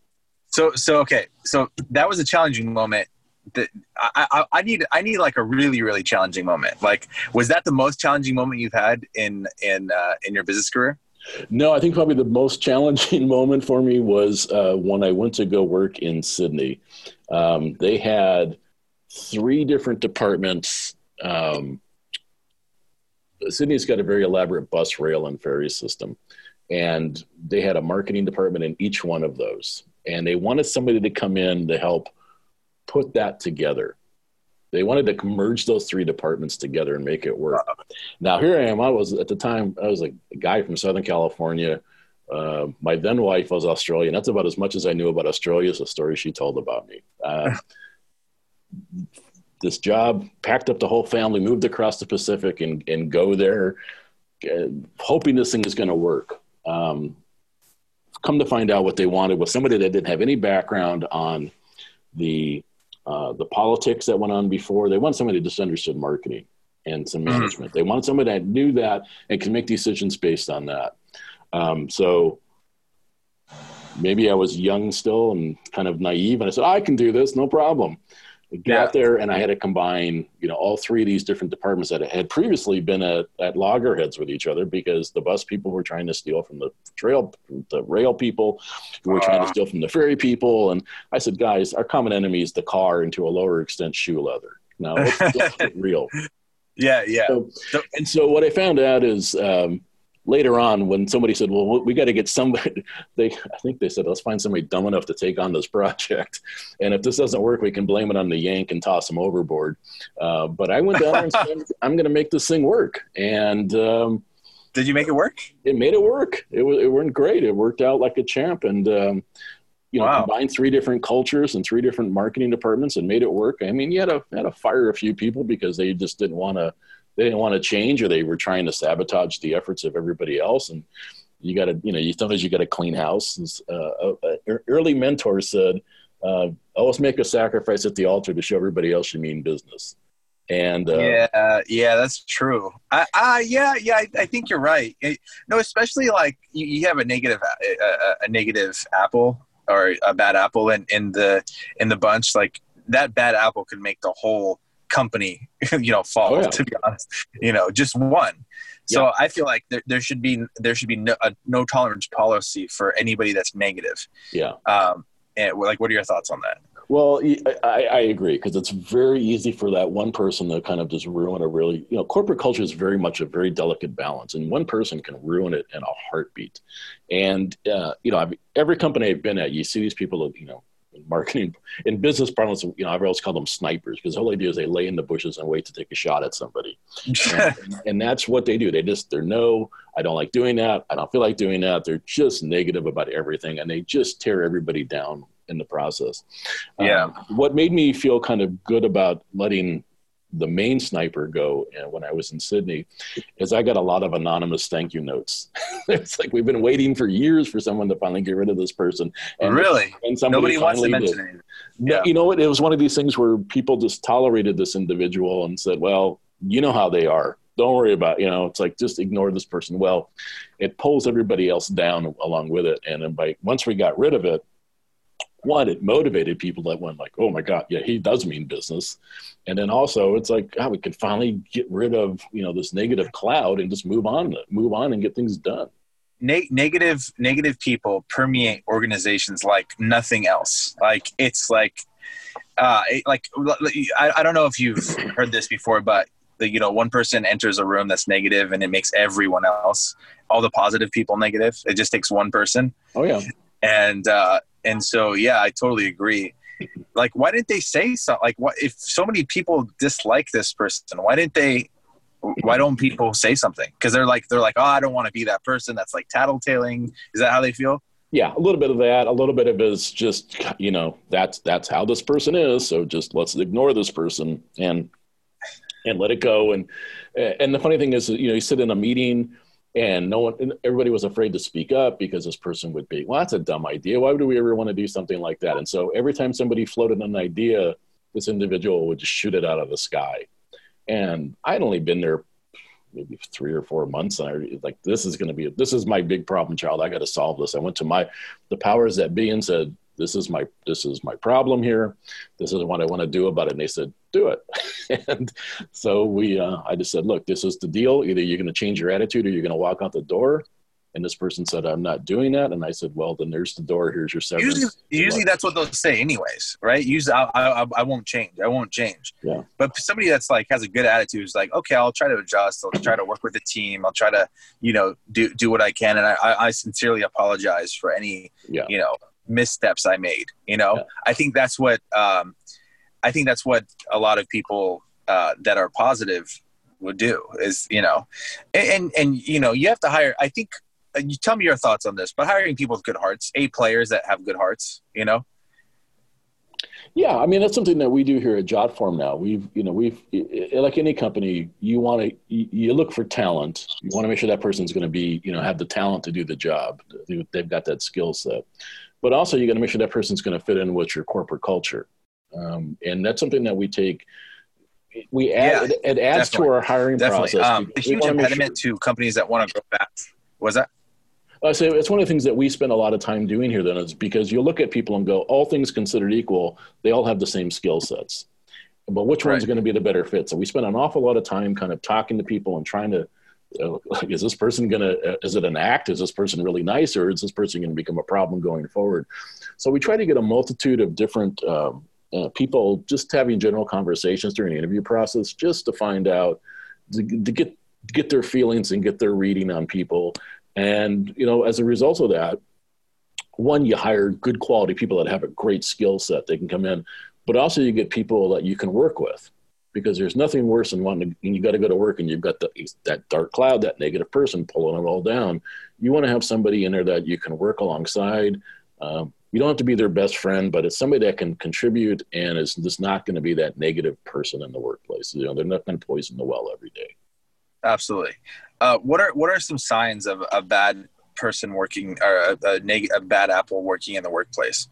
So, so okay, so that was a challenging moment. That I, I, I need, I need like a really, really challenging moment. Like, was that the most challenging moment you've had in in uh, in your business career? No, I think probably the most challenging moment for me was uh, when I went to go work in Sydney. Um, they had three different departments. Um, Sydney's got a very elaborate bus, rail, and ferry system. And they had a marketing department in each one of those. And they wanted somebody to come in to help put that together. They wanted to merge those three departments together and make it work. Now here I am. I was at the time I was a guy from Southern California. Uh, my then wife was Australian. That's about as much as I knew about Australia. Is a story she told about me. Uh, this job, packed up the whole family, moved across the Pacific, and and go there, uh, hoping this thing is going to work. Um, come to find out, what they wanted was somebody that didn't have any background on the uh, the politics that went on before. They want somebody that just understood marketing and some mm-hmm. management. Mm-hmm. They wanted somebody that knew that and can make decisions based on that. Um, so maybe I was young still and kind of naive, and I said, I can do this, no problem got yeah. there and I had to combine, you know, all three of these different departments that had previously been at, at loggerheads with each other because the bus people were trying to steal from the trail, the rail people who were uh. trying to steal from the ferry people. And I said, guys, our common enemy is the car and to a lower extent shoe leather. Now let's, let's get real. Yeah. Yeah. So, and so what I found out is, um, later on when somebody said well we got to get somebody they i think they said let's find somebody dumb enough to take on this project. And if this doesn't work we can blame it on the yank and toss them overboard. Uh, but i went down and said i'm going to make this thing work. And um, did you make it work? it made it work. It, it went great. It worked out like a champ. And um, you know, Wow. combined three different cultures and three different marketing departments and made it work. I mean, you had to had to fire a few people because they just didn't want to they didn't want to change or they were trying to sabotage the efforts of everybody else. And you got to, you know, you sometimes you got to clean house. Uh, a, a early mentor said, uh, "Always make a sacrifice at the altar to show everybody else you mean business." And uh, yeah, yeah, that's true. I, yeah, yeah, I, I think you're right. It- no, especially like you, you have a negative, a, a, a negative apple or a bad apple in, in the in the bunch. Like that bad apple could make the whole company, you know, fall. Oh, yeah. To be honest, you know, just one. So I feel like there, there should be there should be no, a no tolerance policy for anybody that's negative. yeah. Um, and like, what are your thoughts on that? Well, I, I agree because it's very easy for that one person to kind of just ruin a really, you know, corporate culture is very much a very delicate balance, and one person can ruin it in a heartbeat. And uh, you know, I've, every company I've been at, you see these people, you know, in marketing, in business parlance, you know, I've always called them snipers because the whole idea is they lay in the bushes and wait to take a shot at somebody, and, and that's what they do. They just they're no, I don't like doing that. I don't feel like doing that. They're just negative about everything, and they just tear everybody down in the process. Yeah. Um, what made me feel kind of good about letting the main sniper go uh, when I was in Sydney is I got a lot of anonymous thank you notes. it's like we've been waiting for years for someone to finally get rid of this person. And, really, and somebody nobody wants to did. mention it. No, Yeah. you know what? It was one of these things where people just tolerated this individual and said, "Well, you know how they are. Don't worry about. You know, it's like just ignore this person." Well, it pulls everybody else down along with it, and then by once we got rid of it, one, it motivated people that went like, "Oh my god, yeah, he does mean business," and then also it's like, God, we could finally get rid of you know this negative cloud and just move on, move on, and get things done. ne- negative negative people permeate organizations like nothing else. Like it's like uh it, like I, I don't know if you've heard this before but the, you know one person enters a room that's negative and it makes everyone else all the positive people negative. It just takes one person. Oh yeah, and uh and so yeah i totally agree like why didn't they say so like what if so many people dislike this person why didn't they why don't people say something because they're like they're like oh i don't want to be that person that's like tattletaling is that how they feel yeah, a little bit of that. A little bit of it is just you know that's that's how this person is. So just let's ignore this person and and let it go. And and the funny thing is, you know, you sit in a meeting and no one, and everybody was afraid to speak up because this person would be, well, that's a dumb idea. Why would we ever want to do something like that? And so every time somebody floated an idea, this individual would just shoot it out of the sky. And I'd only been there maybe three or four months and I was like this is going to be this is my big problem child I got to solve this I went to my the powers that be and said this is my this is my problem here. This is what I want to do about it. And they said do it. And so we uh, I just said look this is the deal. Either you're going to change your attitude or you're going to walk out the door. And this person said I'm not doing that. And I said well then there's the door. Here's your severance. Usually usually that's what they'll say anyways right? Usually I, I, I won't change. I won't change. Yeah. but somebody that's like has a good attitude is like okay i'll try to adjust. I'll try to work with the team. I'll try to you know do do what i can. And i i I sincerely apologize for any Yeah. you know missteps i made you know Yeah. i think that's what um i think that's what a lot of people uh that are positive would do is you know and and, and you know you have to hire i think you tell me your thoughts on this but hiring people with good hearts a players that have good hearts you know Yeah, I mean that's something that we do here at JotForm now. We've, you know, we've like any company, you want to you, you look for talent. You want to make sure that person's going to be, you know, have the talent to do the job. They've got that skill set, but also you got to make sure that person's going to fit in with your corporate culture, um, and that's something that we take. We add Yeah, it, adds definitely. to our hiring definitely process. um, a huge wanna sure- impediment to companies that want to grow fast was that I say it's one of the things that we spend a lot of time doing here. Then is because you look at people and go, all things considered equal, they all have the same skill sets, but which one's Right. going to be the better fit? So we spend an awful lot of time kind of talking to people and trying to. Is this person going to? Is it an act? Is this person really nice, or is this person going to become a problem going forward? So we try to get a multitude of different um, uh, people just having general conversations during the interview process, just to find out to, to get get their feelings and get their reading on people and you know, as a result of that, one, you hire good quality people that have a great skill set. They can come in, but also you get people that you can work with, because there's nothing worse than wanting to. And you got to go to work and you've got the, that dark cloud, that negative person pulling it all down. You want to have somebody in there that you can work alongside. Um, you don't have to be their best friend, but it's somebody that can contribute and is just not going to be that negative person in the workplace. You know, they're not going to poison the well every day. Absolutely. Uh, what are what are some signs of a bad person working or a, a, neg- a bad apple working in the workplace?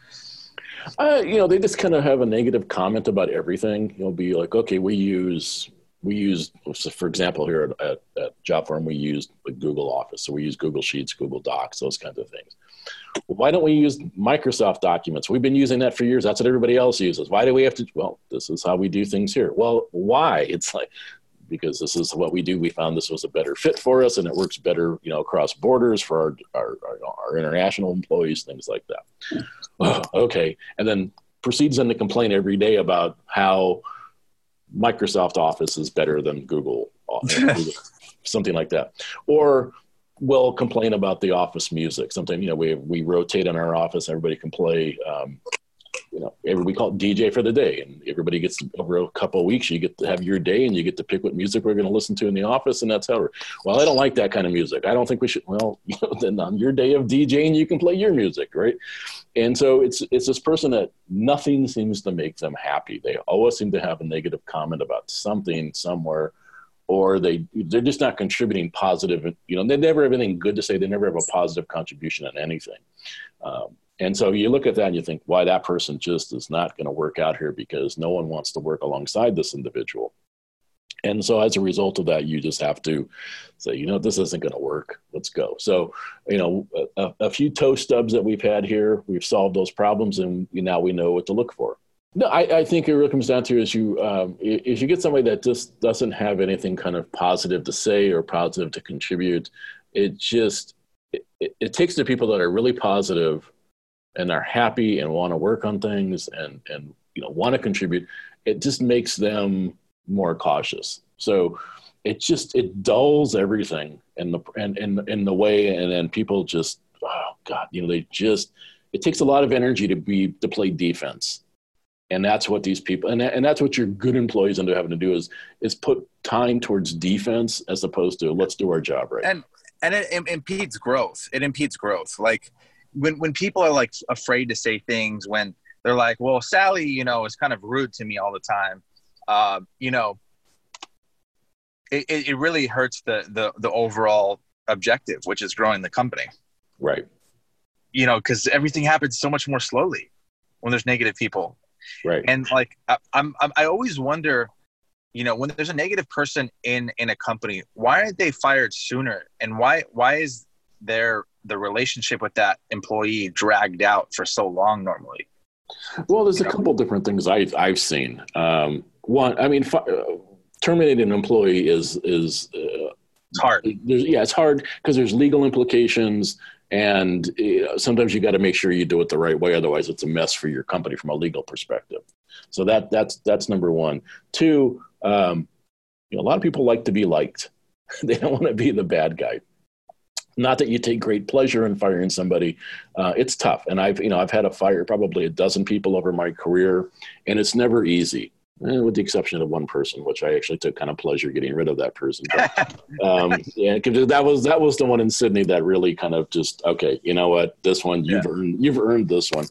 Uh, you know, they just kind of have a negative comment about everything. You'll be like, okay, we use we use, for example, here at, at, at JotForm, we use Google Office. So we use Google Sheets, Google Docs, those kinds of things. Why don't we use Microsoft Documents? We've been using that for years. That's what everybody else uses. Why do we have to? Well, this is how we do things here. Well, why? It's like because this is what we do. We found this was a better fit for us, and it works better, you know, across borders for our our, our, our international employees, things like that. Oh, okay, and then proceeds in to complain every day about how Microsoft Office is better than Google, Google something like that, or will complain about the office music. Something you know we we rotate in our office. Everybody can play um, you know, every, we call it DJ for the day, and everybody gets over a couple of weeks. You get to have your day, and you get to pick what music we're going to listen to in the office, and that's how. We're, well, I don't like that kind of music. I don't think we should. Well, you know, then on your day of DJing, you can play your music, right? And so it's it's this person that nothing seems to make them happy. They always seem to have a negative comment about something somewhere, or they they're just not contributing positive. You know, they never have anything good to say. They never have a positive contribution on anything. Um, and so you look at that and you think, why that person just is not going to work out here because no one wants to work alongside this individual. And so as a result of that, you just have to say, you know, this isn't going to work. Let's go. So, you know, a, a, few toe stubs that we've had here, we've solved those problems and now we know what to look for. No, I, I think it really comes down to is you um, if you get somebody that just doesn't have anything kind of positive to say or positive to contribute, it just it, it takes the people that are really positive and are happy and want to work on things and and you know want to contribute it just makes them more cautious. So it just it dulls everything in the and in in the way and then people just oh god you know they just it takes a lot of energy to be to play defense. And that's what these people and, and that's what your good employees end up having to do is is put time towards defense as opposed to let's do our job right and and it, it impedes growth. It impedes growth. Like when when people are like afraid to say things when they're like, well, Sally, you know, is kind of rude to me all the time. Uh, you know, it, it really hurts the, the the overall objective, which is growing the company. Right. You know, because everything happens so much more slowly when there's negative people. Right. And like, I, I'm, I'm I always wonder, you know, when there's a negative person in in a company, why aren't they fired sooner? And why why is there the relationship with that employee dragged out for so long normally? Well, there's a couple different things I've I've seen. Um, one, I mean, uh, terminating an employee is is uh, it's hard. yeah, it's hard because there's legal implications, and you know, sometimes you got to make sure you do it the right way. Otherwise, it's a mess for your company from a legal perspective. So that that's that's number one. Two, um, you know, a lot of people like to be liked. they don't want to be the bad guy not that you take great pleasure in firing somebody uh, it's tough. And i've you know i've had to fire probably a dozen people over my career and it's never easy eh, with the exception of one person which i actually took kind of pleasure getting rid of that person. But, um, yeah that was that was the one in sydney that really kind of just okay you know what? This one you've yeah. earned you've earned this one.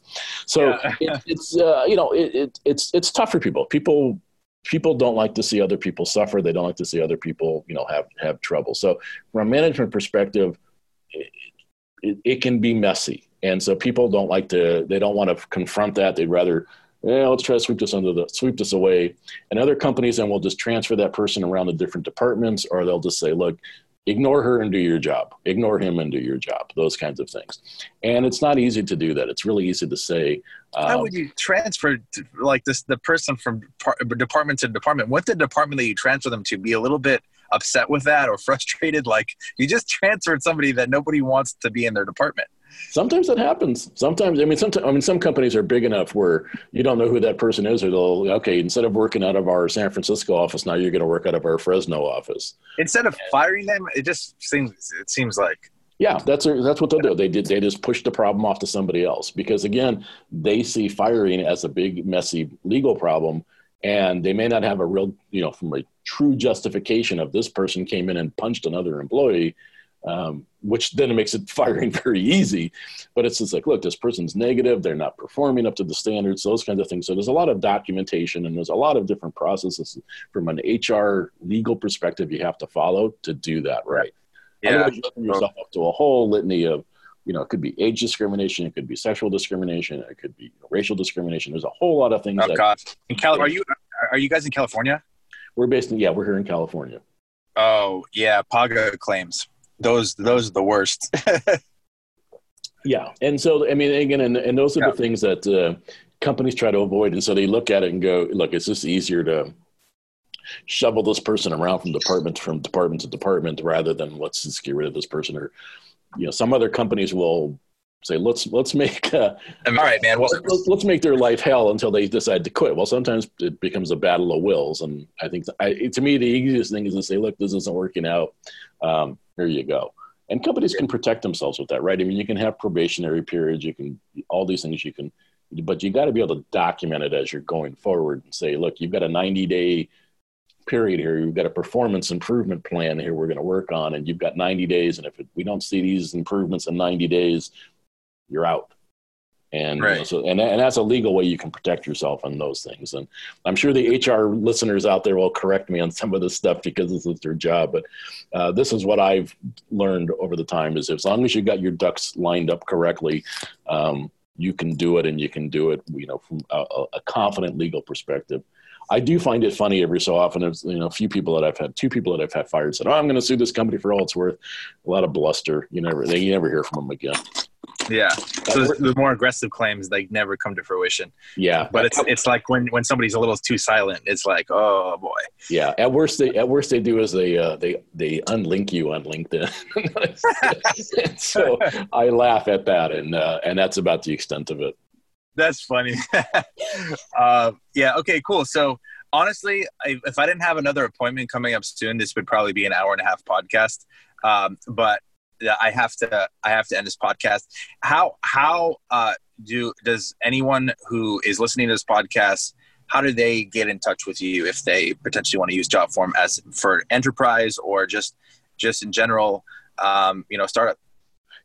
So yeah. it, it's uh, you know it, it, it's it's tough for people. People people don't like to see other people suffer. They don't like to see other people you know have have trouble. So from a management perspective it, it, can be messy. And so people don't like to, they don't want to confront that. They'd rather, yeah, let's try to sweep this under the, sweep this away. And other companies then will just transfer that person around the different departments, or they'll just say, look, ignore her and do your job. Ignore him and do your job. Those kinds of things. And it's not easy to do that. It's really easy to say. Um, How would you transfer to, like this, the person from department to department? What the department that you transfer them to be a little bit upset with that or frustrated? Like you just transferred somebody that nobody wants to be in their department. Sometimes that happens. Sometimes, I mean, sometimes, I mean, some companies are big enough where you don't know who that person is, or they'll, okay, instead of working out of our San Francisco office, now you're going to work out of our Fresno office. Instead of firing them, it just seems, it seems like. Yeah, that's that's what they'll do. They did. They just push the problem off to somebody else because again, they see firing as a big, messy legal problem, and they may not have a real, you know, from a true justification of this person came in and punched another employee um, which then makes it firing very easy. But it's just like, look, this person's negative. They're not performing up to the standards, those kinds of things. So there's a lot of documentation and there's a lot of different processes from an HR legal perspective you have to follow to do that right. Yeah. Otherwise, you open yourself up to a whole litany of, you know, it could be age discrimination, it could be sexual discrimination, it could be racial discrimination. There's a whole lot of things. Oh, that, God. In Cal- are you are you guys in California? We're based in yeah, we're here in California. Oh yeah, PAGA claims those those are the worst. yeah, and so I mean, again, and, and those are yeah. the things that uh, companies try to avoid, and so they look at it and go, "Look, it's just easier to shovel this person around from department from department to department rather than let's just get rid of this person." Or, you know, some other companies will say let's let's make uh, all right man well, let's, let's, make their life hell until they decide to quit well sometimes it becomes a battle of wills and i think I, to me the easiest thing is to say look this isn't working out um, here you go. And companies can protect themselves with that, right? I mean, you can have probationary periods, you can, all these things you can, but you got to be able to document it as you're going forward and say, look, you've got a 90 day period here. You've got a performance improvement plan here we're going to work on, and you've got 90 days. And if it, we don't see these improvements in 90 days, you're out. And right. you know, so and, and that's a legal way you can protect yourself on those things. And i'm sure the hr listeners out there will correct me on some of this stuff because this is their job. But uh, this is what i've learned over the time is as long as you got your ducks lined up correctly um, you can do it and you can do it you know from a, a confident legal perspective I do find it funny every so often. There's you know a few people that I've had, two people that I've had fired said, "Oh, I'm going to sue this company for all it's worth." A lot of bluster. You never, they, you never hear from them again. Yeah, so the more aggressive claims they never come to fruition. Yeah, but it's it's like when when somebody's a little too silent, it's like, oh boy. Yeah, at worst they at worst they do is they uh, they they unlink you on LinkedIn. so I laugh at that, and uh, and that's about the extent of it. That's funny. uh, yeah. Okay. Cool. So honestly, I, if I didn't have another appointment coming up soon, this would probably be an hour and a half podcast. Um, but I have to I have to end this podcast. How how uh, do does anyone who is listening to this podcast how do they get in touch with you if they potentially want to use Jotform as for enterprise or just just in general um, you know startup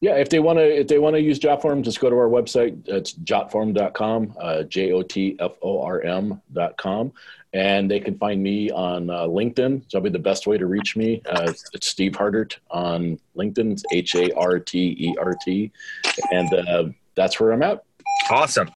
yeah if they want to if they want to use jotform just go to our website it's jotform.com uh, j-o-t-f-o-r-m.com and they can find me on uh, LinkedIn. So that'll be the best way to reach me. Uh, it's Steve Hartert on LinkedIn. It's H A R T E R T, and uh, that's where I'm at. Awesome.